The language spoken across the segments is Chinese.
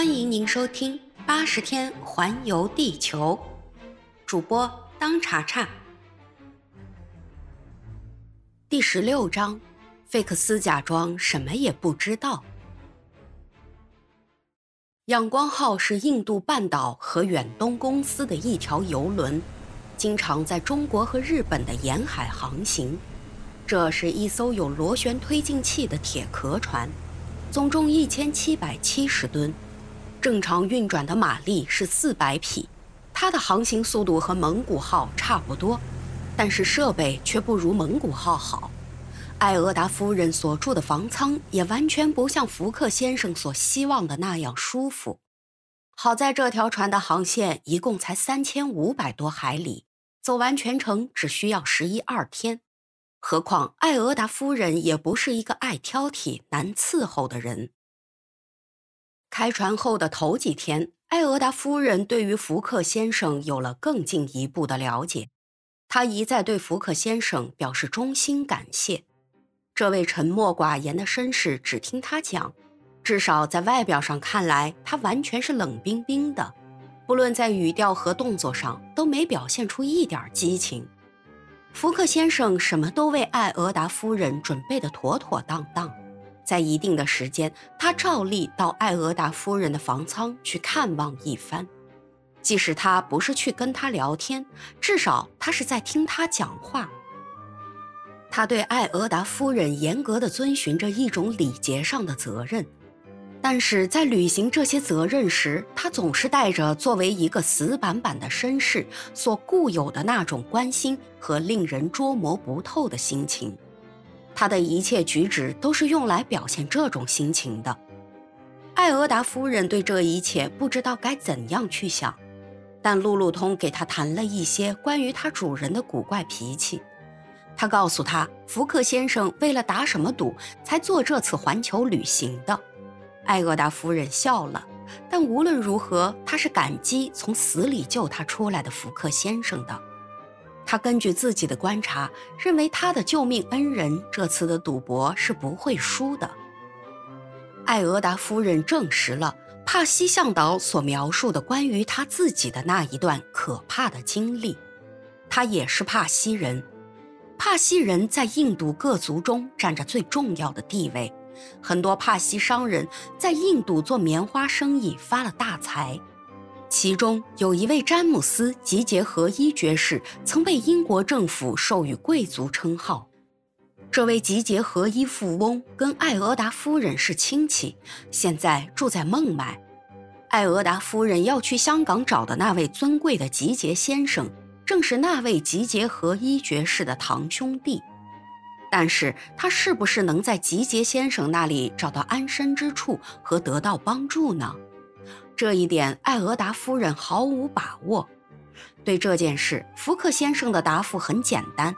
欢迎您收听《八十天环游地球》，主播当查查。第十六章，费克斯假装什么也不知道。仰光号是印度半岛和远东公司的一条游轮，经常在中国和日本的沿海航行。这是一艘有螺旋推进器的铁壳船，总重一千七百七十吨。正常运转的马力是四百匹，它的航行速度和蒙古号差不多，但是设备却不如蒙古号好。艾俄达夫人所住的房舱也完全不像福克先生所希望的那样舒服。好在这条船的航线一共才三千五百多海里，走完全程只需要十一二天。何况艾俄达夫人也不是一个爱挑剔、难伺候的人。开船后的头几天，艾俄达夫人对于福克先生有了更进一步的了解。她一再对福克先生表示衷心感谢。这位沉默寡言的绅士只听他讲，至少在外表上看来，他完全是冷冰冰的，不论在语调和动作上都没表现出一点激情。福克先生什么都为艾俄达夫人准备得妥妥当当。在一定的时间，他照例到艾俄达夫人的房舱去看望一番。即使他不是去跟他聊天，至少他是在听他讲话。他对艾俄达夫人严格的遵循着一种礼节上的责任，但是在履行这些责任时，他总是带着作为一个死板板的绅士所固有的那种关心和令人捉摸不透的心情。他的一切举止都是用来表现这种心情的。艾俄达夫人对这一切不知道该怎样去想，但路路通给他谈了一些关于他主人的古怪脾气。他告诉他，福克先生为了打什么赌才做这次环球旅行的。艾俄达夫人笑了，但无论如何，他是感激从死里救他出来的福克先生的。他根据自己的观察，认为他的救命恩人这次的赌博是不会输的。艾俄达夫人证实了帕西向导所描述的关于他自己的那一段可怕的经历。他也是帕西人，帕西人在印度各族中占着最重要的地位，很多帕西商人在印度做棉花生意发了大财。其中有一位詹姆斯集结合一爵士，曾被英国政府授予贵族称号。这位集结合一富翁跟艾俄达夫人是亲戚，现在住在孟买。艾俄达夫人要去香港找的那位尊贵的集结先生，正是那位集结合一爵士的堂兄弟。但是他是不是能在集结先生那里找到安身之处和得到帮助呢？这一点，艾俄达夫人毫无把握。对这件事，福克先生的答复很简单，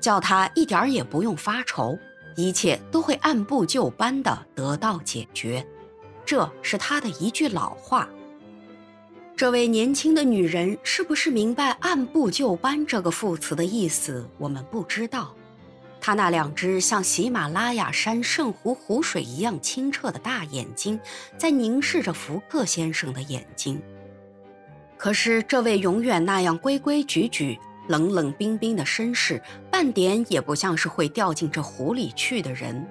叫他一点儿也不用发愁，一切都会按部就班地得到解决。这是他的一句老话。这位年轻的女人是不是明白“按部就班”这个副词的意思？我们不知道。他那两只像喜马拉雅山圣湖湖水一样清澈的大眼睛，在凝视着福克先生的眼睛。可是，这位永远那样规规矩矩、冷冷冰冰的绅士，半点也不像是会掉进这湖里去的人。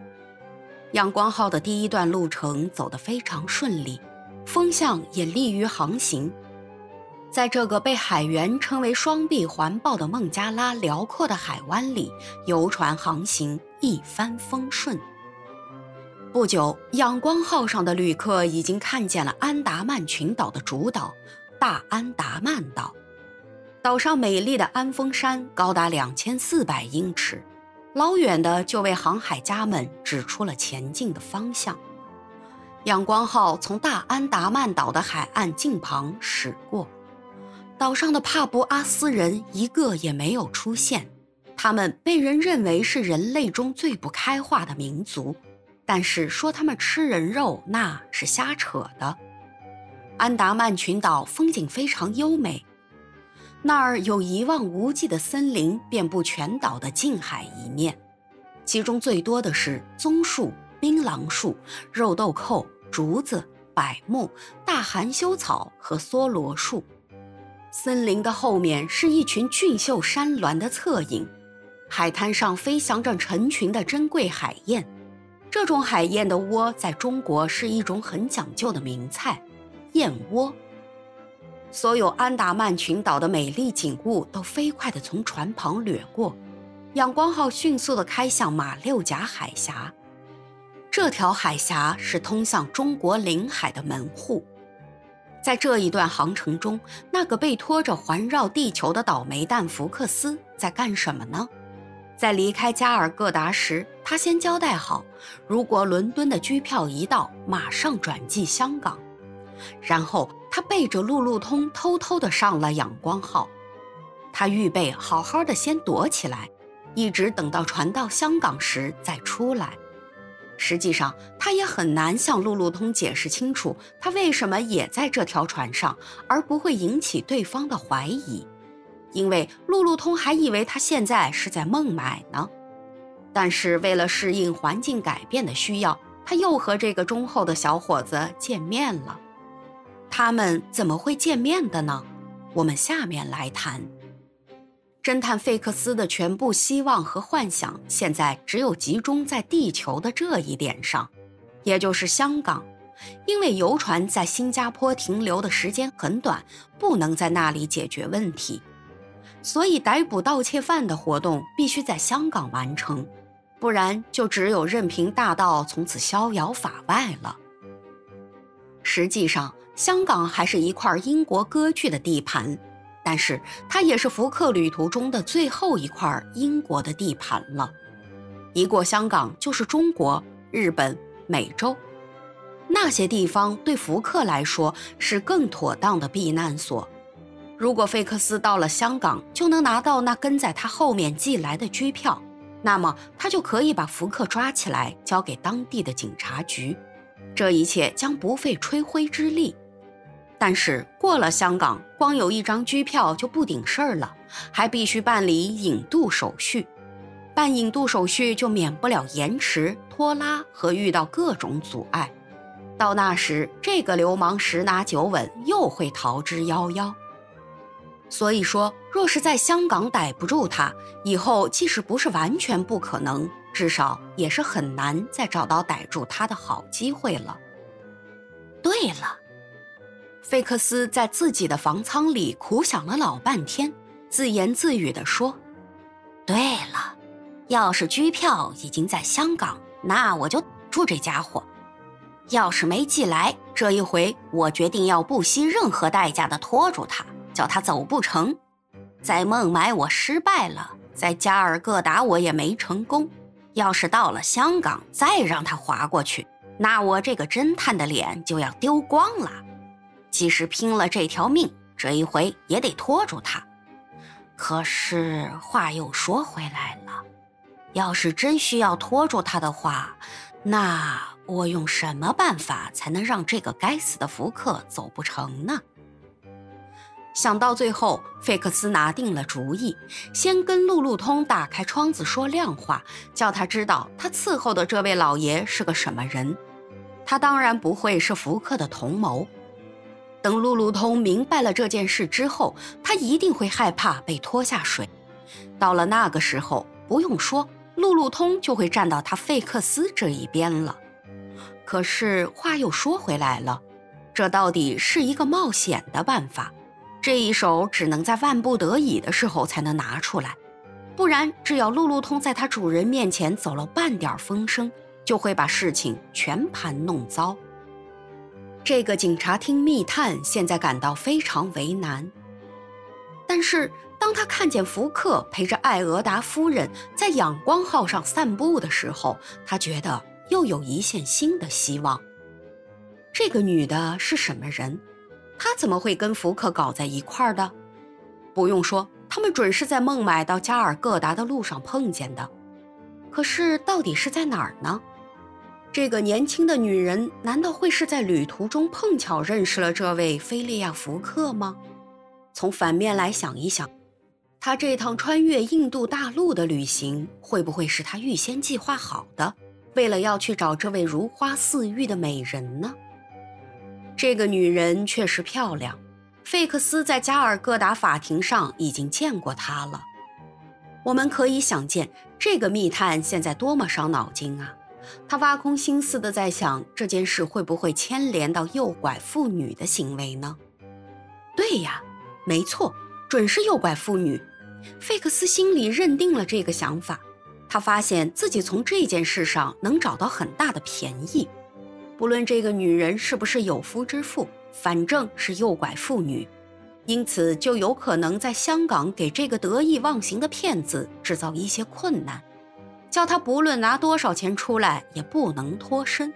阳光号的第一段路程走得非常顺利，风向也利于航行。在这个被海员称为“双臂环抱”的孟加拉辽阔的海湾里，游船航行一帆风顺。不久，仰光号上的旅客已经看见了安达曼群岛的主岛——大安达曼岛。岛上美丽的安峰山高达两千四百英尺，老远的就为航海家们指出了前进的方向。仰光号从大安达曼岛的海岸近旁驶过。岛上的帕布阿斯人一个也没有出现，他们被人认为是人类中最不开化的民族，但是说他们吃人肉那是瞎扯的。安达曼群岛风景非常优美，那儿有一望无际的森林遍布全岛的近海一面，其中最多的是棕树、槟榔树、肉豆蔻、竹子、柏木、大含羞草和梭罗树。森林的后面是一群俊秀山峦的侧影，海滩上飞翔着成群的珍贵海燕。这种海燕的窝在中国是一种很讲究的名菜——燕窝。所有安达曼群岛的美丽景物都飞快地从船旁掠过，阳光号迅速地开向马六甲海峡。这条海峡是通向中国领海的门户。在这一段航程中，那个被拖着环绕地球的倒霉蛋福克斯在干什么呢？在离开加尔各答时，他先交代好，如果伦敦的机票一到，马上转寄香港。然后他背着路路通偷偷地上了仰光号。他预备好好的先躲起来，一直等到船到香港时再出来。实际上，他也很难向路路通解释清楚，他为什么也在这条船上，而不会引起对方的怀疑，因为路路通还以为他现在是在孟买呢。但是为了适应环境改变的需要，他又和这个忠厚的小伙子见面了。他们怎么会见面的呢？我们下面来谈。侦探费克斯的全部希望和幻想，现在只有集中在地球的这一点上，也就是香港，因为游船在新加坡停留的时间很短，不能在那里解决问题，所以逮捕盗窃犯的活动必须在香港完成，不然就只有任凭大盗从此逍遥法外了。实际上，香港还是一块英国割据的地盘。但是它也是福克旅途中的最后一块英国的地盘了，一过香港就是中国、日本、美洲，那些地方对福克来说是更妥当的避难所。如果费克斯到了香港就能拿到那跟在他后面寄来的机票，那么他就可以把福克抓起来交给当地的警察局，这一切将不费吹灰之力。但是过了香港，光有一张机票就不顶事儿了，还必须办理引渡手续。办引渡手续就免不了延迟、拖拉和遇到各种阻碍。到那时，这个流氓十拿九稳又会逃之夭夭。所以说，若是在香港逮不住他，以后即使不是完全不可能，至少也是很难再找到逮住他的好机会了。对了。费克斯在自己的房舱里苦想了老半天，自言自语地说：“对了，要是机票已经在香港，那我就住这家伙；要是没寄来，这一回我决定要不惜任何代价的拖住他，叫他走不成。在孟买我失败了，在加尔各答我也没成功。要是到了香港再让他划过去，那我这个侦探的脸就要丢光了。”即使拼了这条命，这一回也得拖住他。可是话又说回来了，要是真需要拖住他的话，那我用什么办法才能让这个该死的福克走不成呢？想到最后，费克斯拿定了主意，先跟路路通打开窗子说亮话，叫他知道他伺候的这位老爷是个什么人。他当然不会是福克的同谋。等路路通明白了这件事之后，他一定会害怕被拖下水。到了那个时候，不用说，路路通就会站到他费克斯这一边了。可是话又说回来了，这到底是一个冒险的办法，这一手只能在万不得已的时候才能拿出来，不然只要路路通在他主人面前走了半点风声，就会把事情全盘弄糟。这个警察厅密探现在感到非常为难，但是当他看见福克陪着艾俄达夫人在仰光号上散步的时候，他觉得又有一线新的希望。这个女的是什么人？她怎么会跟福克搞在一块儿的？不用说，他们准是在孟买到加尔各答的路上碰见的。可是到底是在哪儿呢？这个年轻的女人难道会是在旅途中碰巧认识了这位菲利亚·福克吗？从反面来想一想，她这趟穿越印度大陆的旅行会不会是她预先计划好的？为了要去找这位如花似玉的美人呢？这个女人确实漂亮，费克斯在加尔各答法庭上已经见过她了。我们可以想见，这个密探现在多么伤脑筋啊！他挖空心思的在想这件事会不会牵连到诱拐妇女的行为呢？对呀，没错，准是诱拐妇女。费克斯心里认定了这个想法，他发现自己从这件事上能找到很大的便宜。不论这个女人是不是有夫之妇，反正是诱拐妇女，因此就有可能在香港给这个得意忘形的骗子制造一些困难。叫他不论拿多少钱出来，也不能脱身。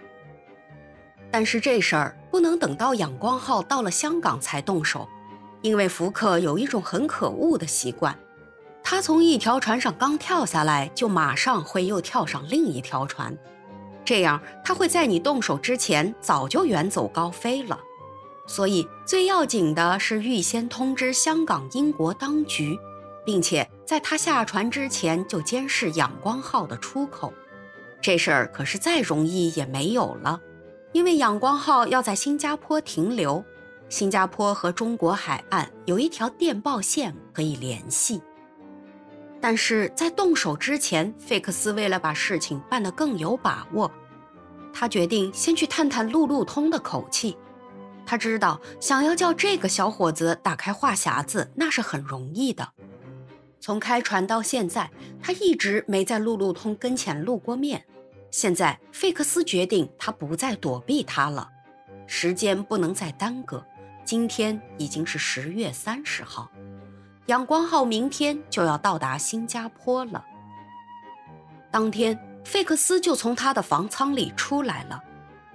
但是这事儿不能等到仰光号到了香港才动手，因为福克有一种很可恶的习惯，他从一条船上刚跳下来，就马上会又跳上另一条船，这样他会在你动手之前早就远走高飞了。所以最要紧的是预先通知香港英国当局。并且在他下船之前就监视仰光号的出口，这事儿可是再容易也没有了，因为仰光号要在新加坡停留，新加坡和中国海岸有一条电报线可以联系。但是在动手之前，费克斯为了把事情办得更有把握，他决定先去探探路路通的口气。他知道，想要叫这个小伙子打开话匣子，那是很容易的。从开船到现在，他一直没在路路通跟前露过面。现在，费克斯决定他不再躲避他了，时间不能再耽搁。今天已经是十月三十号，阳光号明天就要到达新加坡了。当天，费克斯就从他的房舱里出来了。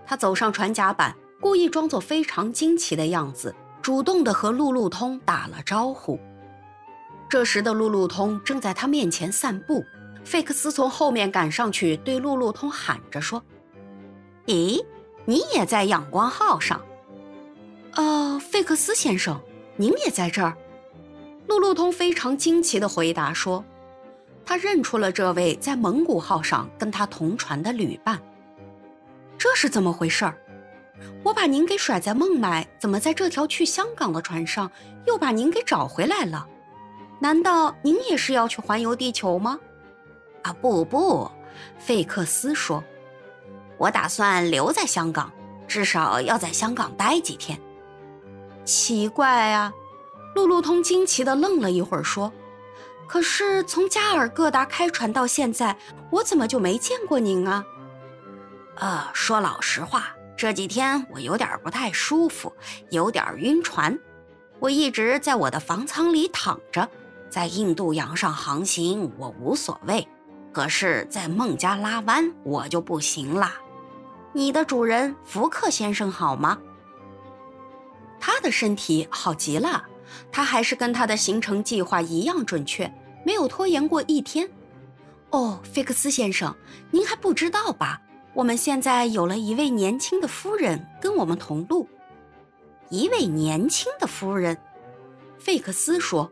他走上船甲板，故意装作非常惊奇的样子，主动地和路路通打了招呼。这时的路路通正在他面前散步，费克斯从后面赶上去，对路路通喊着说：“咦，你也在阳光号上？”“呃，费克斯先生，您也在这儿？”路路通非常惊奇地回答说：“他认出了这位在蒙古号上跟他同船的旅伴。这是怎么回事？我把您给甩在孟买，怎么在这条去香港的船上又把您给找回来了？”难道您也是要去环游地球吗？啊，不不，费克斯说，我打算留在香港，至少要在香港待几天。奇怪啊，路路通惊奇地愣了一会儿，说：“可是从加尔各答开船到现在，我怎么就没见过您啊？”呃，说老实话，这几天我有点不太舒服，有点晕船，我一直在我的房舱里躺着。在印度洋上航行我无所谓，可是，在孟加拉湾我就不行啦。你的主人福克先生好吗？他的身体好极了，他还是跟他的行程计划一样准确，没有拖延过一天。哦，菲克斯先生，您还不知道吧？我们现在有了一位年轻的夫人跟我们同路。一位年轻的夫人，费克斯说。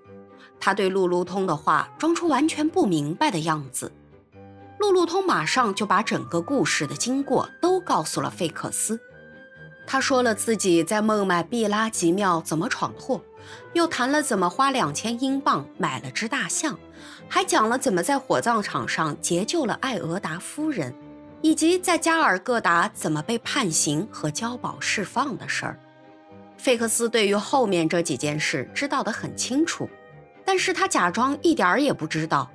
他对路路通的话装出完全不明白的样子，路路通马上就把整个故事的经过都告诉了费克斯。他说了自己在孟买毕拉吉庙怎么闯祸，又谈了怎么花两千英镑买了只大象，还讲了怎么在火葬场上解救了艾俄达夫人，以及在加尔各答怎么被判刑和交保释放的事儿。费克斯对于后面这几件事知道得很清楚。但是他假装一点儿也不知道，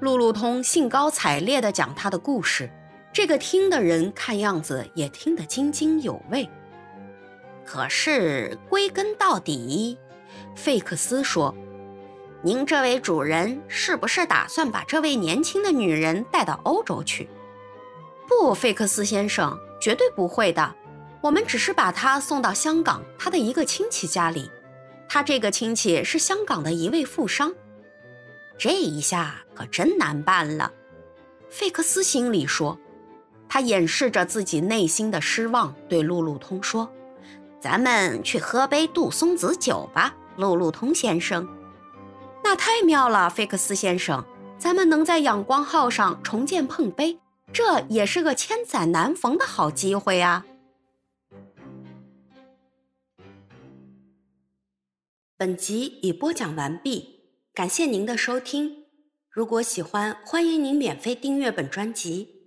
路路通兴高采烈地讲他的故事，这个听的人看样子也听得津津有味。可是归根到底，费克斯说：“您这位主人是不是打算把这位年轻的女人带到欧洲去？”不，费克斯先生，绝对不会的。我们只是把她送到香港他的一个亲戚家里。他这个亲戚是香港的一位富商，这一下可真难办了。费克斯心里说，他掩饰着自己内心的失望，对路路通说：“咱们去喝杯杜松子酒吧，路路通先生。”那太妙了，费克斯先生，咱们能在仰光号上重见碰杯，这也是个千载难逢的好机会啊。本集已播讲完毕，感谢您的收听。如果喜欢，欢迎您免费订阅本专辑。